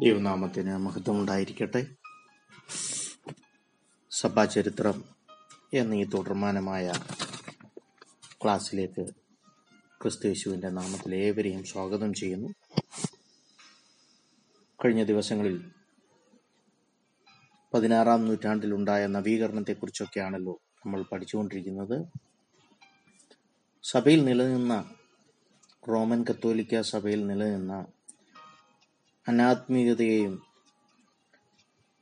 ദൈവനാമത്തിന് മഹത്വം ഉണ്ടായിരിക്കട്ടെ സഭാചരിത്രം എന്ന ഈ തുടർമാനമായ ക്ലാസ്സിലേക്ക് ക്രിസ്തുയേശുവിന്റെ നാമത്തിൽ ഏവരെയും സ്വാഗതം ചെയ്യുന്നു. കഴിഞ്ഞ ദിവസങ്ങളിൽ പതിനാറാം നൂറ്റാണ്ടിലുണ്ടായ നവീകരണത്തെക്കുറിച്ചൊക്കെയാണല്ലോ നമ്മൾ പഠിച്ചുകൊണ്ടിരിക്കുന്നത്. സഭയിൽ നിലനിന്ന റോമൻ കത്തോലിക്ക സഭയിൽ നിലനിന്ന അനാത്മീയതയെയും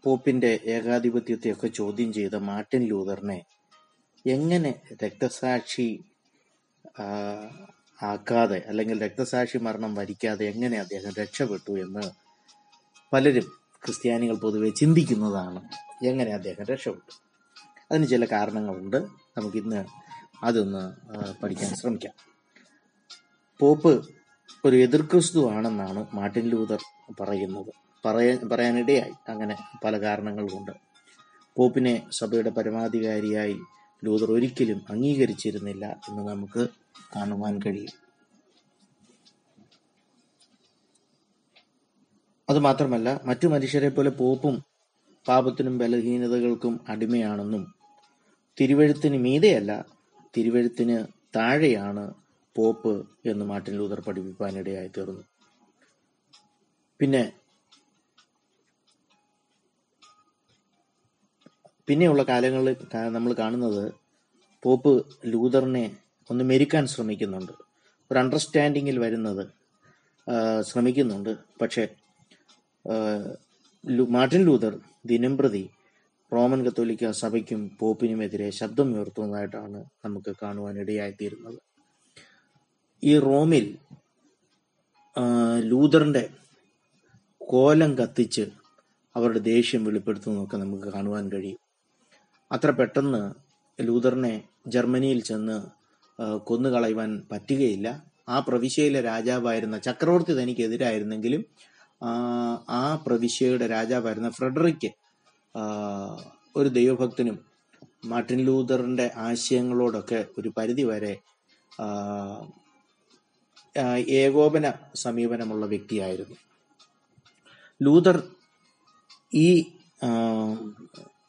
പോപ്പിന്റെ ഏകാധിപത്യത്തെയൊക്കെ ചോദ്യം ചെയ്ത മാർട്ടിൻ ലൂതറിനെ എങ്ങനെ രക്തസാക്ഷി ആക്കാതെ അല്ലെങ്കിൽ രക്തസാക്ഷി മരണം വരിക്കാതെ എങ്ങനെ അദ്ദേഹം രക്ഷപ്പെട്ടു എന്ന് പലരും ക്രിസ്ത്യാനികൾ പൊതുവെ ചിന്തിക്കുന്നതാണ് എങ്ങനെ അദ്ദേഹം രക്ഷപ്പെട്ടു. അതിന് ചില കാരണങ്ങളുണ്ട്. നമുക്കിന്ന് അതൊന്ന് പഠിക്കാൻ ശ്രമിക്കാം. പോപ്പ് ഒരു എതിർ ക്രിസ്തു ആണെന്നാണ് മാർട്ടിൻ ലൂതർ പറയുന്നത്. പറയാൻ പറയാനിടയായി. അങ്ങനെ പല കാരണങ്ങൾ കൊണ്ട് പോപ്പിനെ സഭയുടെ പരമാധികാരിയായി ലൂതർ ഒരിക്കലും അംഗീകരിച്ചിരുന്നില്ല എന്ന് നമുക്ക് കാണുവാൻ കഴിയും. അത് മാത്രമല്ല മറ്റു മനുഷ്യരെ പോലെ പോപ്പും പാപത്തിനും ബലഹീനതകൾക്കും അടിമയാണെന്നും തിരുവഴുത്തിന് മീതെയല്ല തിരുവഴുത്തിന് താഴെയാണ് പോപ്പ് എന്ന് മാർട്ടിൻ ലൂതർ പഠിപ്പിക്കാനിടയായി തീർന്നു. പിന്നെ പിന്നെയുള്ള കാലങ്ങളിൽ നമ്മൾ കാണുന്നത് പോപ്പ് ലൂതറിനെ ഒന്ന് മെരുക്കാൻ ശ്രമിക്കുന്നുണ്ട്. ഒരു അണ്ടർസ്റ്റാൻഡിങ്ങിൽ വരുന്നത് ശ്രമിക്കുന്നുണ്ട്. പക്ഷേ മാർട്ടിൻ ലൂതർ ദിനംപ്രതി റോമൻ കത്തോലിക്ക സഭയ്ക്കും പോപ്പിനുമെതിരെ ശബ്ദം ഉയർത്തുന്നതായിട്ടാണ് നമുക്ക് കാണുവാൻ ഇടയായിത്തീരുന്നത് ഈ റോമിൽ ലൂതറിന്റെ കോലം കത്തിച്ച് അവരുടെ ദേഷ്യം വെളിപ്പെടുത്തുന്നതൊക്കെ നമുക്ക് കാണുവാൻ കഴിയും. അത്ര പെട്ടെന്ന് ലൂതറിനെ ജർമ്മനിയിൽ ചെന്ന് കൊന്നുകളയുവാൻ പറ്റുകയില്ല. ആ പ്രവിശ്യയിലെ രാജാവായിരുന്ന ചക്രവർത്തി തനിക്കെതിരായിരുന്നെങ്കിലും ആ, പ്രവിശ്യയുടെ രാജാവായിരുന്ന ഫ്രെഡറിക്ക് ഒരു ദൈവഭക്തനും മാർട്ടിൻ ലൂതറിന്റെ ആശയങ്ങളോടൊക്കെ ഒരു പരിധി വരെ ഏകോപന സമീപനമുള്ള വ്യക്തിയായിരുന്നു. ലൂതർ ഈ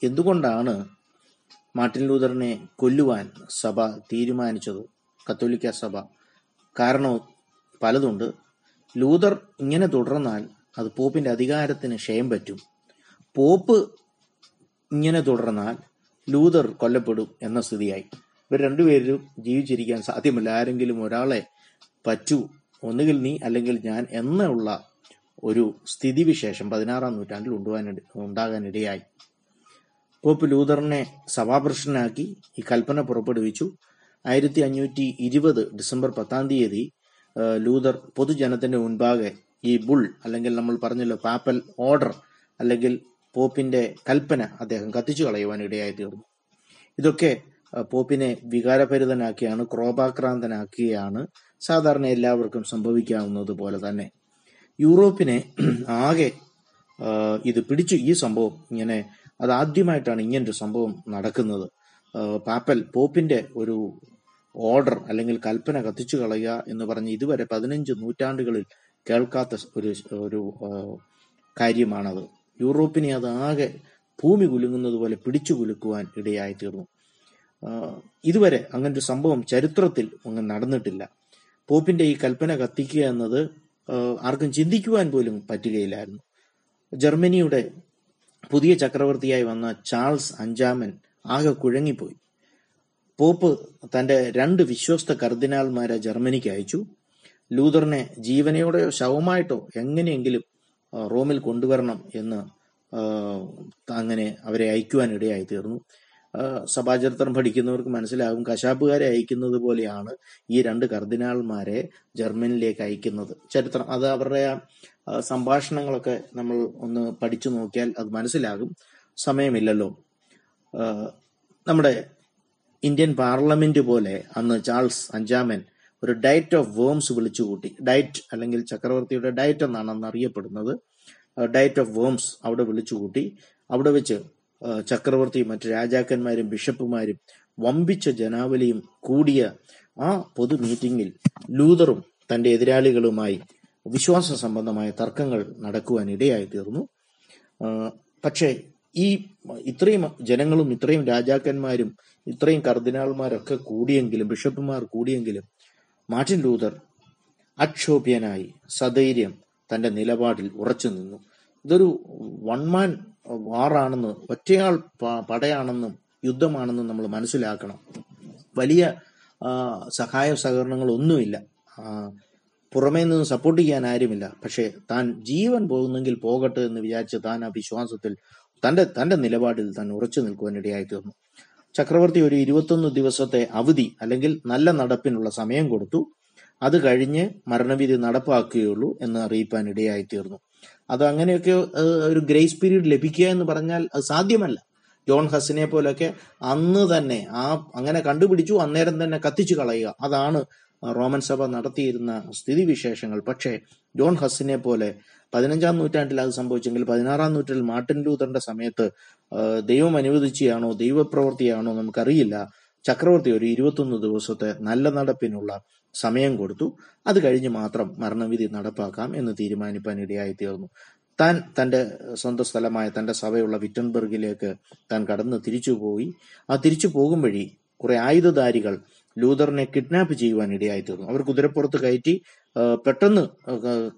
എന്തുകൊണ്ടാണ് മാർട്ടിൻ ലൂതറിനെ കൊല്ലുവാൻ സഭ തീരുമാനിച്ചത്? കത്തോലിക്ക സഭ കാരണം പലതുണ്ട്. ലൂതർ ഇങ്ങനെ തുടർന്നാൽ അത് പോപ്പിന്റെ അധികാരത്തിന് ക്ഷയം പറ്റും. പോപ്പ് ഇങ്ങനെ തുടർന്നാൽ ലൂതർ കൊല്ലപ്പെടും എന്ന സ്ഥിതിയായി. ഇവർ രണ്ടുപേരും ജീവിച്ചിരിക്കാൻ സാധ്യമല്ല. ആരെങ്കിലും ഒരാളെ പറ്റൂ. ഒന്നുകിൽ നീ അല്ലെങ്കിൽ ഞാൻ എന്നുള്ള ഒരു സ്ഥിതിവിശേഷം പതിനാറാം നൂറ്റാണ്ടിൽ ഉണ്ടുവാനി ഉണ്ടാകാനിടയായി. പോപ്പ് ലൂതറിനെ സഭാപൃഷ്ഠനാക്കി ഈ കൽപ്പന പുറപ്പെടുവിച്ചു. ആയിരത്തി അഞ്ഞൂറ്റി ഇരുപത് ഡിസംബർ പത്താം തീയതി ലൂതർ പൊതുജനത്തിന്റെ മുൻപാകെ ഈ ബുൾ അല്ലെങ്കിൽ നമ്മൾ പറഞ്ഞല്ലോ പാപ്പൽ ഓർഡർ അല്ലെങ്കിൽ പോപ്പിന്റെ കൽപ്പന അദ്ദേഹം കത്തിച്ചു കളയുവാൻ ഇടയായി തീർന്നു. ഇതൊക്കെ പോപ്പിനെ വികാരഭരിതനാക്കിയാണ് ക്രോപാക്രാന്തനാക്കിയാണ് സാധാരണ എല്ലാവർക്കും സംഭവിക്കാവുന്നത് പോലെ തന്നെ യൂറോപ്പിനെ ആകെ ഇത് പിടിച്ചു. ഈ സംഭവം ഇങ്ങനെ അത് ആദ്യമായിട്ടാണ് ഒരു സംഭവം നടക്കുന്നത്. പാപ്പൽ പോപ്പിന്റെ ഒരു ഓർഡർ അല്ലെങ്കിൽ കൽപ്പന കത്തിച്ചു കളയുക എന്ന് പറഞ്ഞ് ഇതുവരെ പതിനഞ്ച് നൂറ്റാണ്ടുകളിൽ കേൾക്കാത്ത ഒരു ഒരു കാര്യമാണത്. യൂറോപ്പിനെ അത് ആകെ ഭൂമി കുലുങ്ങുന്നത് പോലെ പിടിച്ചു കുലുക്കുവാൻ ഇടയായി തീർന്നു. ഇതുവരെ അങ്ങനൊരു സംഭവം ചരിത്രത്തിൽ അങ്ങ് നടന്നിട്ടില്ല. പോപ്പിന്റെ ഈ കൽപ്പന കത്തിക്കുക എന്നത് ആർക്കും ചിന്തിക്കുവാൻ പോലും പറ്റുകയില്ലായിരുന്നു. ജർമ്മനിയുടെ പുതിയ ചക്രവർത്തിയായി വന്ന ചാൾസ് അഞ്ചാമൻ ആകെ കുഴങ്ങിപ്പോയി. പോപ്പ് തന്റെ രണ്ട് വിശ്വസ്ത കർദിനാൽമാരെ ജർമ്മനിക്ക് അയച്ചു. ലൂതറിനെ ജീവനയോടെയോ ശവമായിട്ടോ എങ്ങനെയെങ്കിലും റോമിൽ കൊണ്ടുവരണം എന്ന് അങ്ങനെ അവരെ അയക്കുവാൻ ഇടയായി തീർന്നു. സഭാചരിത്രം പഠിക്കുന്നവർക്ക് മനസ്സിലാകും. കശാപ്പുകാരെ അയക്കുന്നത് പോലെയാണ് ഈ രണ്ട് കർദിനാൾമാരെ ജർമ്മനിലേക്ക് അയക്കുന്നത്. ചരിത്രം അത് അവരുടെ സംഭാഷണങ്ങളൊക്കെ നമ്മൾ ഒന്ന് പഠിച്ചു നോക്കിയാൽ അത് മനസ്സിലാകും. സമയമില്ലല്ലോ. നമ്മുടെ ഇന്ത്യൻ പാർലമെന്റ് പോലെ അന്ന് ചാൾസ് അഞ്ചാമൻ ഒരു ഡയറ്റ് ഓഫ് വേംസ് വിളിച്ചുകൂട്ടി. ഡയറ്റ് അല്ലെങ്കിൽ ചക്രവർത്തിയുടെ ഡയറ്റ് എന്നാണ് അന്ന് അറിയപ്പെടുന്നത്. ഡയറ്റ് ഓഫ് വേംസ് അവിടെ വിളിച്ചുകൂട്ടി. അവിടെ വെച്ച് ചക്രവർത്തിയും മറ്റു രാജാക്കന്മാരും ബിഷപ്പുമാരും വമ്പിച്ച ജനാവലിയും കൂടിയ ആ പൊതു മീറ്റിംഗിൽ ലൂതറും തന്റെ എതിരാളികളുമായി വിശ്വാസ സംബന്ധമായ തർക്കങ്ങൾ നടക്കുവാൻ ഇടയായി തീർന്നു. പക്ഷേ ഈ ഇത്രയും ജനങ്ങളും ഇത്രയും രാജാക്കന്മാരും ഇത്രയും കർദിനാൾമാരൊക്കെ കൂടിയെങ്കിലും ബിഷപ്പുമാർ കൂടിയെങ്കിലും മാർട്ടിൻ ലൂതർ അക്ഷോഭ്യനായി സധൈര്യം തന്റെ നിലപാടിൽ ഉറച്ചു നിന്നു. ഇതൊരു വൺമാൻ വാറാണെന്ന് ഒറ്റയാൾ പടയാണെന്നും യുദ്ധമാണെന്നും നമ്മൾ മനസ്സിലാക്കണം. വലിയ സഹായ സഹകരണങ്ങൾ ഒന്നുമില്ല പുറമേ നിന്ന് സപ്പോർട്ട് ചെയ്യാൻ ആരുമില്ല. പക്ഷേ താൻ ജീവൻ പോകുന്നെങ്കിൽ പോകട്ടെ എന്ന് വിചാരിച്ച് താൻ ആ വിശ്വാസത്തിൽ തന്റെ തന്റെ നിലപാടിൽ താൻ ഉറച്ചു നിൽക്കുവാൻ ഇടയായി തീർന്നു. ചക്രവർത്തി ഒരു ഇരുപത്തൊന്ന് ദിവസത്തെ അവധി അല്ലെങ്കിൽ നല്ല നടപ്പിനുള്ള സമയം കൊടുത്തു. അത് കഴിഞ്ഞ് മരണവിധി നടപ്പാക്കുകയുള്ളൂ എന്ന് അറിയിപ്പാൻ ഇടയായി തീർന്നു. അത് അങ്ങനെയൊക്കെ ഒരു ഗ്രേസ് പീരീഡ് ലഭിക്കുക എന്ന് പറഞ്ഞാൽ അത് സാധ്യമല്ല. ജോൺ ഹസിനെ പോലൊക്കെ അന്ന് തന്നെ ആ അങ്ങനെ കണ്ടുപിടിച്ചു അന്നേരം തന്നെ കത്തിച്ചു കളയുക. അതാണ് റോമൻ സഭ നടത്തിയിരുന്ന സ്ഥിതിവിശേഷങ്ങൾ. പക്ഷേ ജോൺ ഹസിനെ പോലെ പതിനഞ്ചാം നൂറ്റാണ്ടിൽ അത് സംഭവിച്ചെങ്കിൽ പതിനാറാം നൂറ്റാണ്ടിൽ മാർട്ടിൻ ലൂതറിന്റെ സമയത്ത് ദൈവം അനുവദിച്ചാണോ ദൈവപ്രവൃത്തിയാണോ നമുക്കറിയില്ല. ചക്രവർത്തി ഒരു ഇരുപത്തൊന്ന് ദിവസത്തെ നല്ല നടപ്പിനുള്ള സമയം കൊടുത്തു. അത് കഴിഞ്ഞ് മാത്രം മരണവിധി നടപ്പാക്കാം എന്ന് തീരുമാനിപ്പാൻ ഇടയായി തീർന്നു താൻ തന്റെ സ്വന്തം സ്ഥലമായ തന്റെ സഭയുള്ള വിറ്റൻബർഗിലേക്ക് താൻ കടന്ന് തിരിച്ചുപോയി. ആ തിരിച്ചു പോകും വഴി കുറെ ആയുധധാരികൾ ലൂതറിനെ കിഡ്നാപ്പ് ചെയ്യുവാൻ ഇടയായി തീർന്നു അവർ കുതിരപ്പുറത്ത് കയറ്റി പെട്ടെന്ന്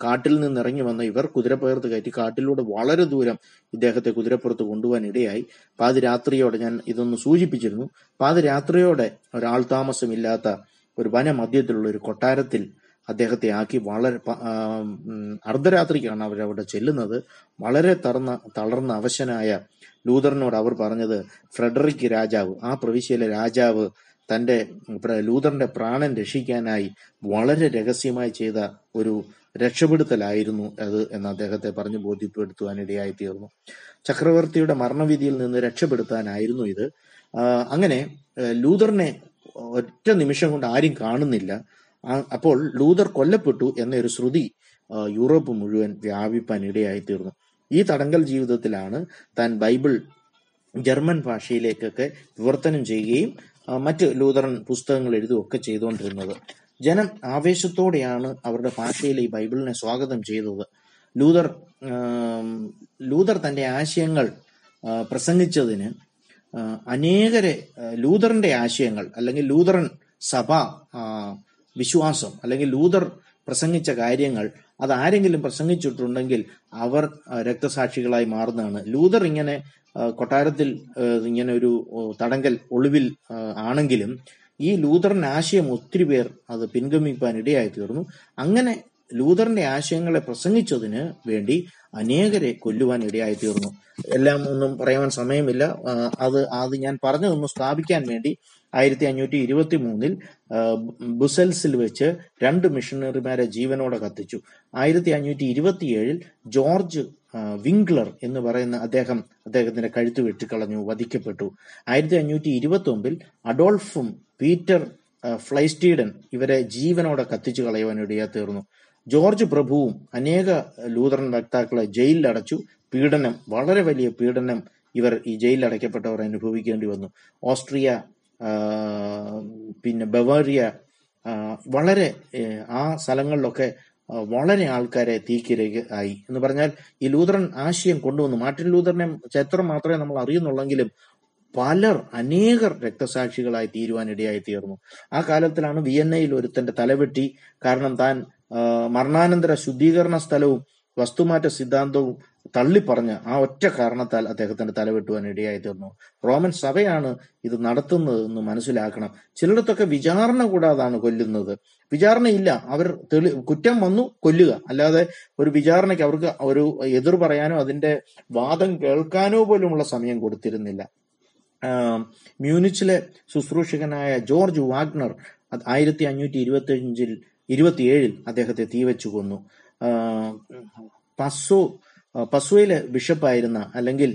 കാട്ടിൽ നിന്ന് ഇറങ്ങി വന്ന ഇവർ കുതിരപ്പുറത്ത് കയറ്റി കാട്ടിലൂടെ വളരെ ദൂരം ഇദ്ദേഹത്തെ കുതിരപ്പുറത്ത് കൊണ്ടുപോകാൻ ഇടയായി. പാതിരാത്രിയോടെ ഞാൻ ഇതൊന്ന് സൂചിപ്പിച്ചിരുന്നു. പാതിരാത്രിയോടെ ഒരാൾ താമസമില്ലാത്ത ഒരു വനമധ്യത്തിലുള്ള ഒരു കൊട്ടാരത്തിൽ അദ്ദേഹത്തെ ആക്കി വളരെ അർദ്ധരാത്രിക്കാണ് അവരവിടെ ചെല്ലുന്നത്. വളരെ തളർന്ന തളർന്ന അവശനായ ലൂതറിനോട് അവർ പറഞ്ഞത് ഫ്രെഡറിക് രാജാവ് ആ പ്രവിശ്യയിലെ രാജാവ് പ്ര- ലൂതറിന്റെ പ്രാണൻ രക്ഷിക്കാനായി വളരെ രഹസ്യമായി ചെയ്ത ഒരു രക്ഷപ്പെടുത്തലായിരുന്നു അത് എന്ന് അദ്ദേഹത്തെ പറഞ്ഞ് ബോധ്യപ്പെടുത്തുവാൻ ഇടയായി തീർന്നു ചക്രവർത്തിയുടെ മരണവിധിയിൽ നിന്ന് രക്ഷപ്പെടുത്താനായിരുന്നു ഇത്. അങ്ങനെ ലൂതറിനെ ഒറ്റ നിമിഷം കൊണ്ട് ആരും കാണുന്നില്ല അപ്പോൾ ലൂതർ കൊല്ലപ്പെട്ടു എന്നൊരു ശ്രുതി യൂറോപ്പ് മുഴുവൻ വ്യാപിപ്പാൻ ഇടയായി തീർന്നു ഈ തടങ്കൽ ജീവിതത്തിലാണ് താൻ ബൈബിൾ ജർമ്മൻ ഭാഷയിലേക്കൊക്കെ വിവർത്തനം ചെയ്യുകയും മറ്റ് ലൂതറൻ പുസ്തകങ്ങൾ എഴുതുകയൊക്കെ ചെയ്തുകൊണ്ടിരുന്നത്. ജനം ആവേശത്തോടെയാണ് അവരുടെ ഭാഷയിൽ ഈ ബൈബിളിനെ സ്വാഗതം ചെയ്തത്. ലൂതർ ലൂതർ തന്റെ ആശയങ്ങൾ പ്രസംഗിച്ചതിന് അനേകരെ ലൂതറിന്റെ ആശയങ്ങൾ അല്ലെങ്കിൽ ലൂതറൻ സഭ വിശ്വാസം അല്ലെങ്കിൽ ലൂതർ പ്രസംഗിച്ച കാര്യങ്ങൾ അത് ആരെങ്കിലും പ്രസംഗിച്ചിട്ടുണ്ടെങ്കിൽ അവർ രക്തസാക്ഷികളായി മാറുന്നതാണ്. ലൂതർ ഇങ്ങനെ കൊട്ടാരത്തിൽ ഇങ്ങനെ ഒരു തടങ്കൽ ഒളിവിൽ ആണെങ്കിലും ഈ ലൂതറിൻ ആശയം ഒത്തിരി പേർ അത് പിൻഗമിപ്പാൻ ഇടയായി തീർന്നു. അങ്ങനെ ലൂതറിന്റെ ആശയങ്ങളെ പ്രസംഗിച്ചതിന് വേണ്ടി അനേകരെ കൊല്ലുവാൻ ഇടയായി തീർന്നു. എല്ലാം ഒന്നും പറയാൻ സമയമില്ല. അത് അത് ഞാൻ പറഞ്ഞതൊന്ന് സ്ഥാപിക്കാൻ വേണ്ടി ആയിരത്തി അഞ്ഞൂറ്റി ഇരുപത്തി മൂന്നിൽ ബുസൽസിൽ വെച്ച് രണ്ട് മിഷണറിമാരെ ജീവനോടെ കത്തിച്ചു. ആയിരത്തി അഞ്ഞൂറ്റി ഇരുപത്തിയേഴിൽ ജോർജ് വിംഗ്ലർ എന്ന് പറയുന്ന അദ്ദേഹം അദ്ദേഹത്തിന്റെ കഴുത്ത് വെട്ടിക്കളഞ്ഞു വധിക്കപ്പെട്ടു. ആയിരത്തി അഞ്ഞൂറ്റി ഇരുപത്തി ഒമ്പിൽ അഡോൾഫും പീറ്റർ ഫ്ലൈസ്റ്റീഡൻ ഇവരെ ജീവനോടെ കത്തിച്ചു കളയുവാൻ ഇടയാ തീർന്നു. ജോർജ് പ്രഭുവും അനേക ലൂതറൻ വക്താക്കളെ ജയിലിൽ അടച്ചു പീഡനം വളരെ വലിയ പീഡനം ഇവർ ഈ ജയിലിൽ അടയ്ക്കപ്പെട്ടവർ അനുഭവിക്കേണ്ടി വന്നു. ഓസ്ട്രിയ പിന്നെ ബവേറിയ വളരെ ആ സ്ഥലങ്ങളിലൊക്കെ വളരെ ആൾക്കാരെ തീക്കിരയ്ക്ക് ആയി. എന്ന് പറഞ്ഞാൽ ഈ ലൂതറൻ ആശയം കൊണ്ടുവന്നു. മാർട്ടിൻ ലൂതറിനെ ചരിത്രം മാത്രമേ നമ്മൾ അറിയുന്നുള്ളെങ്കിലും പലർ അനേകർ രക്തസാക്ഷികളായി തീരുവാൻ ഇടയായി തീർന്നു ആ കാലത്തിലാണ് വിയന്നയിൽ ഒരുത്തന്റെ തലവെട്ടി. കാരണം താൻ മരണാനന്തര ശുദ്ധീകരണ സ്ഥലവും വസ്തുമാറ്റ സിദ്ധാന്തവും തള്ളിപ്പറഞ്ഞ ആ ഒറ്റ കാരണത്താൽ അദ്ദേഹത്തിന്റെ തലവെട്ടുവാൻ ഇടയായി തീർന്നു റോമൻ സഭയാണ് ഇത് നടത്തുന്നത് എന്ന് മനസ്സിലാക്കണം. ചിലയിടത്തൊക്കെ വിചാരണ കൂടാതാണ് കൊല്ലുന്നത്. വിചാരണയില്ല. അവർ തെളി കുറ്റം വന്നു കൊല്ലുക. അല്ലാതെ ഒരു വിചാരണയ്ക്ക് അവർക്ക് ഒരു എതിർ പറയാനോ അതിന്റെ വാദം കേൾക്കാനോ പോലുമുള്ള സമയം കൊടുത്തിരുന്നില്ല. ആം, മ്യൂണിച്ചിലെ ശുശ്രൂഷകനായ ജോർജ് വാഗ്നർ ആയിരത്തി അഞ്ഞൂറ്റി ഇരുപത്തി അഞ്ചിൽ ഇരുപത്തിയേഴിൽ അദ്ദേഹത്തെ തീവച്ചു കൊന്നു പസു പസോ ആ, പസോയിലെ ബിഷപ്പായിരുന്ന അല്ലെങ്കിൽ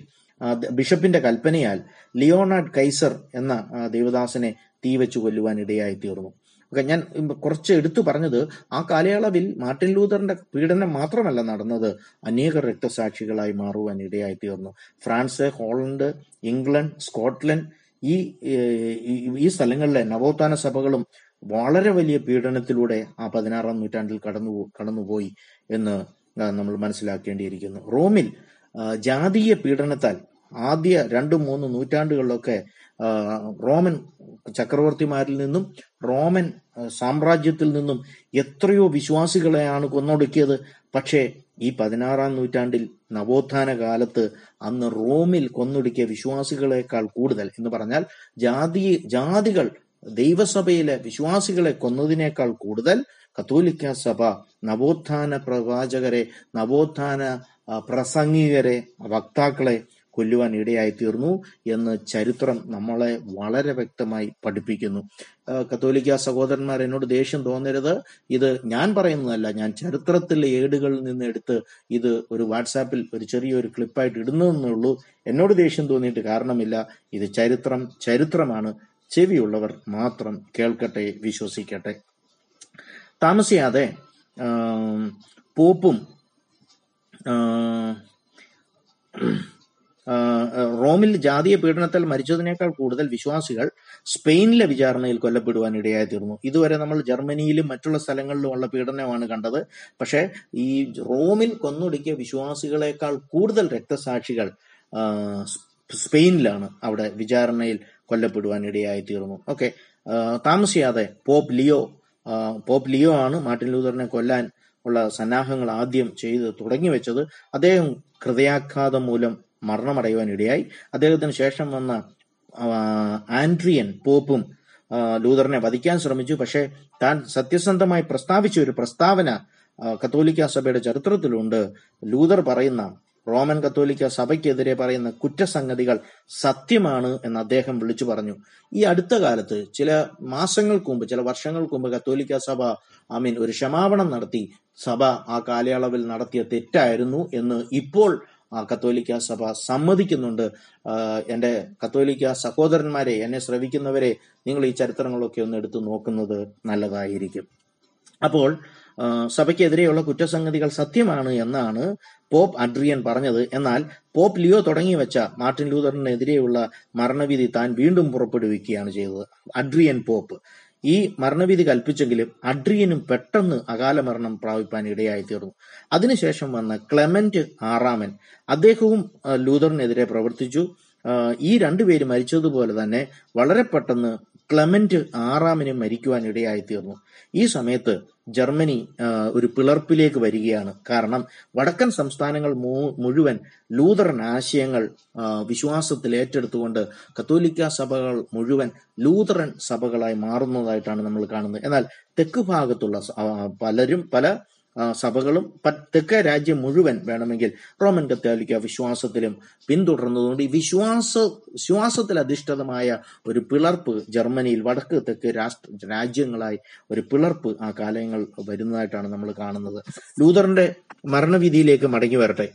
ബിഷപ്പിന്റെ കൽപ്പനയാൽ ലിയോണാർഡ് കൈസർ എന്ന ദേവദാസനെ തീവച്ചു കൊല്ലുവാൻ ഇടയായി തീർന്നു ഓക്കെ ഞാൻ കുറച്ച് എടുത്തു പറഞ്ഞത് ആ കാലയളവിൽ മാർട്ടിൻ ലൂതറിന്റെ പീഡനം മാത്രമല്ല നടന്നത്. അനേക രക്തസാക്ഷികളായി മാറുവാൻ ഇടയായി തീർന്നു. ഫ്രാൻസ് ഹോളണ്ട് ഇംഗ്ലണ്ട് സ്കോട്ട്ലൻഡ് ഈ ഈ- സ്ഥലങ്ങളിലെ നവോത്ഥാന സഭകളും വളരെ വലിയ പീഡനത്തിലൂടെ ആ പതിനാറാം നൂറ്റാണ്ടിൽ കടന്നു കടന്നുപോയി എന്ന് നമ്മൾ മനസ്സിലാക്കേണ്ടിയിരിക്കുന്നു. റോമിൽ ജാതീയ പീഡനത്താൽ ആദ്യ രണ്ടും മൂന്ന് നൂറ്റാണ്ടുകളിലൊക്കെ റോമൻ ചക്രവർത്തിമാരിൽ നിന്നും റോമൻ സാമ്രാജ്യത്തിൽ നിന്നും എത്രയോ വിശ്വാസികളെയാണ് കൊന്നൊടുക്കിയത്. പക്ഷേ ഈ പതിനാറാം നൂറ്റാണ്ടിൽ നവോത്ഥാന കാലത്ത് അന്ന് റോമിൽ കൊന്നൊടുക്കിയ വിശ്വാസികളെക്കാൾ കൂടുതൽ എന്ന് പറഞ്ഞാൽ ജാതി ജാതികൾ ദൈവസഭയിലെ വിശ്വാസികളെ കൊന്നതിനേക്കാൾ കൂടുതൽ കത്തോലിക്ക സഭ നവോത്ഥാന പ്രവാചകരെ നവോത്ഥാന പ്രസംഗികരെ വക്താക്കളെ കൊല്ലുവാൻ ഇടയായി തീർന്നു എന്ന് ചരിത്രം നമ്മളെ വളരെ വ്യക്തമായി പഠിപ്പിക്കുന്നു. കത്തോലിക്ക സഹോദരന്മാർ എന്നോട് ദേഷ്യം തോന്നരുത്. ഇത് ഞാൻ പറയുന്നതല്ല ഞാൻ ചരിത്രത്തിലെ ഏടുകളിൽ നിന്ന് എടുത്ത് ഇത് ഒരു വാട്സാപ്പിൽ ഒരു ചെറിയൊരു ക്ലിപ്പായിട്ട് ഇടുന്നതെന്നുള്ളൂ. എന്നോട് ദേഷ്യം തോന്നിയിട്ട് കാരണമില്ല. ഇത് ചരിത്രം ചരിത്രമാണ്. ചെവിയുള്ളവർ മാത്രം കേൾക്കട്ടെ വിശ്വസിക്കട്ടെ. താമസിയാതെ പോപ്പും റോമിൽ ജാതീയ പീഡനത്താൽ മരിച്ചതിനേക്കാൾ കൂടുതൽ വിശ്വാസികൾ സ്പെയിനിലെ വിചാരണയിൽ കൊല്ലപ്പെടുവാൻ ഇടയായി തീർന്നു ഇതുവരെ നമ്മൾ ജർമ്മനിയിലും മറ്റുള്ള സ്ഥലങ്ങളിലുമുള്ള പീഡനമാണ് കണ്ടത്. പക്ഷേ ഈ റോമിൽ കൊന്നൊടുക്കിയ വിശ്വാസികളെക്കാൾ കൂടുതൽ രക്തസാക്ഷികൾ സ്പെയിനിലാണ് അവിടെ വിചാരണയിൽ കൊല്ലപ്പെടുവാൻ ഇടയായി തീർന്നു ഓക്കെ താമസിയാതെ പോപ്പ് ലിയോ പോപ്പ് ലിയോ ആണ് മാർട്ടിൻ ലൂതറിനെ കൊല്ലാൻ ഉള്ള സന്നാഹങ്ങൾ ആദ്യം ചെയ്ത് തുടങ്ങി വെച്ചത്. അദ്ദേഹം ഹൃദയാഘാതം മൂലം മരണമടയുവാൻ ഇടയായി അദ്ദേഹത്തിന് ശേഷം വന്ന ആൻഡ്രിയൻ പോപ്പും ലൂതറിനെ വധിക്കാൻ ശ്രമിച്ചു. പക്ഷേ താൻ സത്യസന്ധമായി പ്രസ്താവിച്ച ഒരു പ്രസ്താവന കത്തോലിക്ക സഭയുടെ ചരിത്രത്തിലുണ്ട്. ലൂതർ പറയുന്ന റോമൻ കത്തോലിക്ക സഭയ്ക്കെതിരെ പറയുന്ന കുറ്റസംഗതികൾ സത്യമാണ് എന്ന് അദ്ദേഹം വിളിച്ചു പറഞ്ഞു. ഈ അടുത്ത കാലത്ത് ചില മാസങ്ങൾക്ക് മുമ്പ് ചില വർഷങ്ങൾക്ക് മുമ്പ് കത്തോലിക്ക സഭ ഐ മീൻ ഒരു ക്ഷമാപണം നടത്തി. സഭ ആ കാലയളവിൽ നടത്തിയ തെറ്റായിരുന്നു എന്ന് ഇപ്പോൾ കത്തോലിക്ക സഭ സമ്മതിക്കുന്നുണ്ട്. എന്റെ കത്തോലിക്ക സഹോദരന്മാരെ എന്നെ ശ്രവിക്കുന്നവരെ നിങ്ങൾ ഈ ചരിത്രങ്ങളൊക്കെ ഒന്ന് എടുത്തു നോക്കുന്നത് നല്ലതായിരിക്കും. അപ്പോൾ സഭയ്ക്കെതിരെയുള്ള കുറ്റസംഗതികൾ സത്യമാണ് എന്നാണ് പോപ്പ് അഡ്രിയൻ പറഞ്ഞത്. എന്നാൽ പോപ്പ് ലിയോ തുടങ്ങി വെച്ച മാർട്ടിൻ ലൂതറിനെതിരെയുള്ള മരണവിധി താൻ വീണ്ടും പുറപ്പെടുവിക്കുകയാണ് ചെയ്തത്. Adrian pope. ഈ മരണവിധി കൽപ്പിച്ചെങ്കിലും അഡ്രിയനും പെട്ടെന്ന് അകാല മരണം പ്രാപിപ്പാൻ ഇടയായി തീർന്നു അതിനുശേഷം വന്ന ക്ലെമന്റ് ആറാമൻ അദ്ദേഹവും ലൂതറിനെതിരെ പ്രവർത്തിച്ചു. ഈ രണ്ടുപേര് മരിച്ചതുപോലെ തന്നെ വളരെ പെട്ടെന്ന് ക്ലെമന്റ് ആറാമിന് മരിക്കുവാൻ ഇടയായി തീർന്നു ഈ സമയത്ത് ജർമ്മനി ഒരു പിളർപ്പിലേക്ക് വരികയാണ്. കാരണം വടക്കൻ സംസ്ഥാനങ്ങൾ മുഴുവൻ ലൂതറൻ ആശയങ്ങൾ വിശ്വാസത്തിൽ ഏറ്റെടുത്തുകൊണ്ട് കത്തോലിക്ക സഭകൾ മുഴുവൻ ലൂതറൻ സഭകളായി മാറുന്നതായിട്ടാണ് നമ്മൾ കാണുന്നത്. എന്നാൽ തെക്ക് ഭാഗത്തുള്ള പലരും പല സഭകളും തെക്കേ രാജ്യം മുഴുവൻ വേണമെങ്കിൽ റോമൻ കത്തോലിക്ക വിശ്വാസത്തിലും പിന്തുടർന്നതുകൊണ്ട് ഈ വിശ്വാസ വിശ്വാസത്തിൽ അധിഷ്ഠിതമായ ഒരു പിളർപ്പ് ജർമ്മനിയിൽ വടക്ക് തെക്ക് രാഷ്ട്ര രാജ്യങ്ങളായി ഒരു പിളർപ്പ് ആ കാലങ്ങൾ വരുന്നതായിട്ടാണ് നമ്മൾ കാണുന്നത്. ലൂതറിന്റെ മരണവിധിയിലേക്ക് മടങ്ങി വരട്ടെ.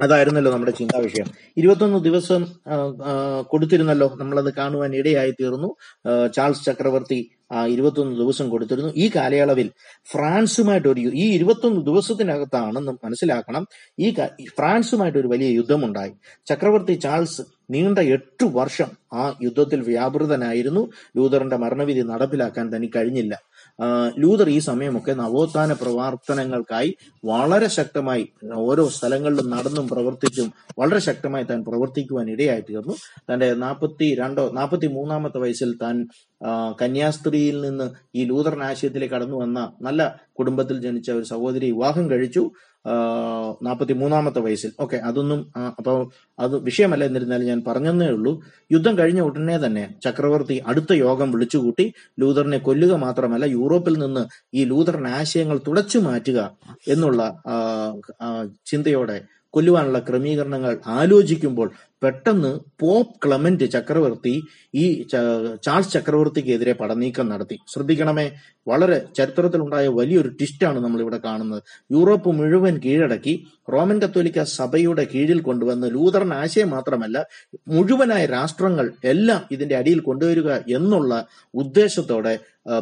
അതായിരുന്നല്ലോ നമ്മുടെ ചിന്താ വിഷയം ഇരുപത്തൊന്ന് ദിവസം കൊടുത്തിരുന്നല്ലോ. നമ്മളത് കാണുവാൻ ഇടയായി തീർന്നു ചാൾസ് ചക്രവർത്തി ഇരുപത്തൊന്ന് ദിവസം കൊടുത്തിരുന്നു. ഈ കാലയളവിൽ ഫ്രാൻസുമായിട്ട് ഒരു ഈ ഇരുപത്തൊന്ന് ദിവസത്തിനകത്താണെന്ന് മനസ്സിലാക്കണം ഈ ഫ്രാൻസുമായിട്ട് ഒരു വലിയ യുദ്ധമുണ്ടായി. ചക്രവർത്തി ചാൾസ് നീണ്ട എട്ട് വർഷം ആ യുദ്ധത്തിൽ വ്യാപൃതനായിരുന്നു. ലൂതറിന്റെ മരണവിധി നടപ്പിലാക്കാൻ തനിക്ക് കഴിഞ്ഞില്ല. ലൂതർ ഈ സമയമൊക്കെ നവോത്ഥാന പ്രവർത്തനങ്ങൾക്കായി വളരെ ശക്തമായി ഓരോ സ്ഥലങ്ങളിലും നടന്നും പ്രവർത്തിച്ചും വളരെ ശക്തമായി താൻ പ്രവർത്തിക്കുവാൻ ഇടയായി തീർന്നു. തന്റെ നാൽപ്പത്തി രണ്ടോ നാൽപ്പത്തി മൂന്നാമത്തെ വയസ്സിൽ താൻ കന്യാസ്ത്രീയിൽ നിന്ന് ഈ ലൂതറിനാശയത്തിലേക്ക് കടന്നു വന്ന നല്ല കുടുംബത്തിൽ ജനിച്ച ഒരു സഹോദരി വിവാഹം കഴിച്ചു. നാൽപ്പത്തി മൂന്നാമത്തെ വയസ്സിൽ. ഓക്കെ അതൊന്നും അപ്പോൾ അപ്പൊ അത് വിഷയമല്ല എന്നിരുന്നാലും ഞാൻ പറഞ്ഞതേ ഉള്ളൂ. യുദ്ധം കഴിഞ്ഞ ഉടനെ തന്നെ ചക്രവർത്തി അടുത്ത യോഗം വിളിച്ചുകൂട്ടി ലൂതറിനെ കൊല്ലുക മാത്രമല്ല യൂറോപ്പിൽ നിന്ന് ഈ ലൂതറിന്റെ ആശയങ്ങൾ തുടച്ചു മാറ്റുക എന്നുള്ള ചിന്തയോടെ കൊല്ലുവാനുള്ള ക്രമീകരണങ്ങൾ ആലോചിക്കുമ്പോൾ പെട്ടെന്ന് പോപ്പ് ക്ലമന്റ് ചക്രവർത്തി ഈ ചാൾസ് ചക്രവർത്തിക്കെതിരെ പടനീക്കം നടത്തി. ശ്രദ്ധിക്കണമേ വളരെ ചരിത്രത്തിലുണ്ടായ വലിയൊരു ട്വിസ്റ്റാണ് നമ്മൾ ഇവിടെ കാണുന്നത്. യൂറോപ്പ് മുഴുവൻ കീഴടക്കി റോമൻ കത്തോലിക്ക സഭയുടെ കീഴിൽ കൊണ്ടുവന്ന് ലൂതറൻ ആശയം മാത്രമല്ല മുഴുവനായ രാഷ്ട്രങ്ങൾ എല്ലാം ഇതിന്റെ അടിയിൽ കൊണ്ടുവരിക എന്നുള്ള ഉദ്ദേശത്തോടെ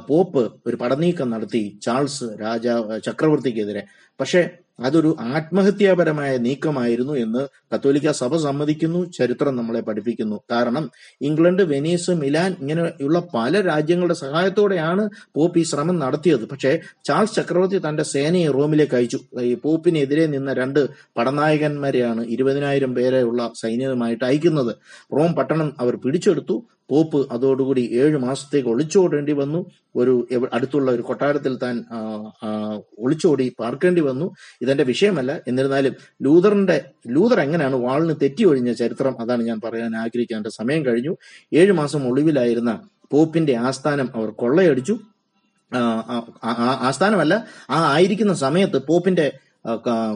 പോപ്പ് ഒരു പടനീക്കം നടത്തി ചാൾസ് രാജ ചക്രവർത്തിക്കെതിരെ. പക്ഷേ അതൊരു ആത്മഹത്യാപരമായ നീക്കമായിരുന്നു എന്ന് കത്തോലിക്ക സഭ സമ്മതിക്കുന്നു ചരിത്രം നമ്മളെ പഠിപ്പിക്കുന്നു. കാരണം ഇംഗ്ലണ്ട് വെനീസ് മിലാൻ ഇങ്ങനെയുള്ള പല രാജ്യങ്ങളുടെ സഹായത്തോടെയാണ് പോപ്പ് ഈ ശ്രമം നടത്തിയത്. പക്ഷേ ചാൾസ് ചക്രവർത്തി തന്റെ സേനയെ റോമിലേക്ക് അയച്ചു. ഈ പോപ്പിനെതിരെ നിന്ന രണ്ട് പടനായകന്മാരെയാണ് ഇരുപതിനായിരം പേരെയുള്ള സൈന്യവുമായിട്ട് അയക്കുന്നത്. റോം പട്ടണം അവർ പിടിച്ചെടുത്തു. പോപ്പ് അതോടുകൂടി ഏഴു മാസത്തേക്ക് ഒളിച്ചോടേണ്ടി വന്നു. ഒരു അടുത്തുള്ള ഒരു കൊട്ടാരത്തിൽ താൻ ഒളിച്ചോടി പാർക്കേണ്ടി വന്നു. ഇതെന്റെ വിഷയമല്ല. എന്നിരുന്നാലും ലൂതറിന്റെ ലൂതർ എങ്ങനെയാണ് വാളിന് തെറ്റി ഒഴിഞ്ഞ ചരിത്രം അതാണ് ഞാൻ പറയാൻ ആഗ്രഹിക്കുന്നത് എന്റെ സമയം കഴിഞ്ഞു. ഏഴു മാസം ഒളിവിലായിരുന്ന പോപ്പിന്റെ ആസ്ഥാനം അവർ കൊള്ളയടിച്ചു. ആസ്ഥാനമല്ല ആ ആയിരിക്കുന്ന സമയത്ത് പോപ്പിന്റെ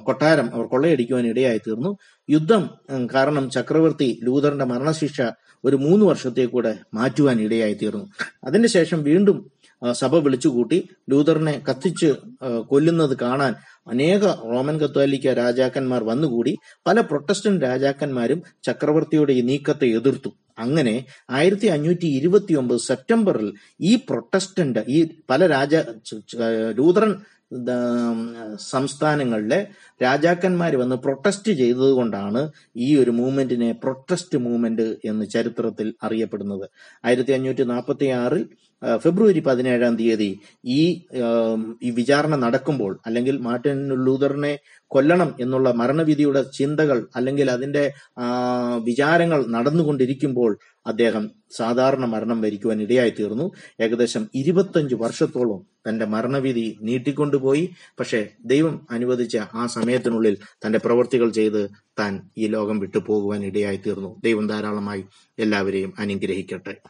കൊട്ടാരം അവർ കൊള്ളയടിക്കുവാൻ ഇടയായി തീർന്നു യുദ്ധം കാരണം ചക്രവർത്തി ലൂതറിന്റെ മരണശിക്ഷ ഒരു മൂന്ന് വർഷത്തേക്കൂടെ മാറ്റുവാൻ ഇടയായി തീർന്നു അതിനുശേഷം വീണ്ടും സഭ വിളിച്ചുകൂട്ടി. ലൂതറിനെ കത്തിച്ച് കൊല്ലുന്നത് കാണാൻ അനേക റോമൻ കത്തോലിക്ക രാജാക്കന്മാർ വന്നുകൂടി. പല പ്രൊട്ടസ്റ്റന്റ് രാജാക്കന്മാരും ചക്രവർത്തിയുടെ ഈ നീക്കത്തെ എതിർത്തു. അങ്ങനെ ആയിരത്തി അഞ്ഞൂറ്റി ഇരുപത്തി ഒമ്പത് സെപ്റ്റംബറിൽ ഈ പ്രൊട്ടസ്റ്റന്റ് ഈ പല രാജ ലൂതറൻ സംസ്ഥാനങ്ങളിലെ രാജാക്കന്മാർ വന്ന് പ്രൊട്ടസ്റ്റ് ചെയ്തതുകൊണ്ടാണ് ഈ ഒരു മൂവ്മെന്റിനെ പ്രൊട്ടസ്റ്റ് മൂവ്മെന്റ് എന്ന് ചരിത്രത്തിൽ അറിയപ്പെടുന്നത്. ആയിരത്തി അഞ്ഞൂറ്റി നാൽപ്പത്തി ആറിൽ ഫെബ്രുവരി പതിനേഴാം തീയതി ഈ ഈ വിചാരണ നടക്കുമ്പോൾ അല്ലെങ്കിൽ മാർട്ടിൻ ലൂതറിനെ കൊല്ലണം എന്നുള്ള മരണവിധിയുടെ ചിന്തകൾ അല്ലെങ്കിൽ അതിന്റെ വിചാരങ്ങൾ നടന്നുകൊണ്ടിരിക്കുമ്പോൾ അദ്ദേഹം സാധാരണ മരണം വരിക്കുവാൻ ഇടയായി തീർന്നു ഏകദേശം ഇരുപത്തഞ്ച് വർഷത്തോളം തന്റെ മരണവിധി നീട്ടിക്കൊണ്ടുപോയി. പക്ഷേ ദൈവം അനുവദിച്ച ആ സമയത്തിനുള്ളിൽ തന്റെ പ്രവൃത്തികൾ ചെയ്ത് താൻ ഈ ലോകം വിട്ടു പോകുവാൻ ഇടയായി തീർന്നു ദൈവം ധാരാളമായി എല്ലാവരെയും അനുഗ്രഹിക്കട്ടെ.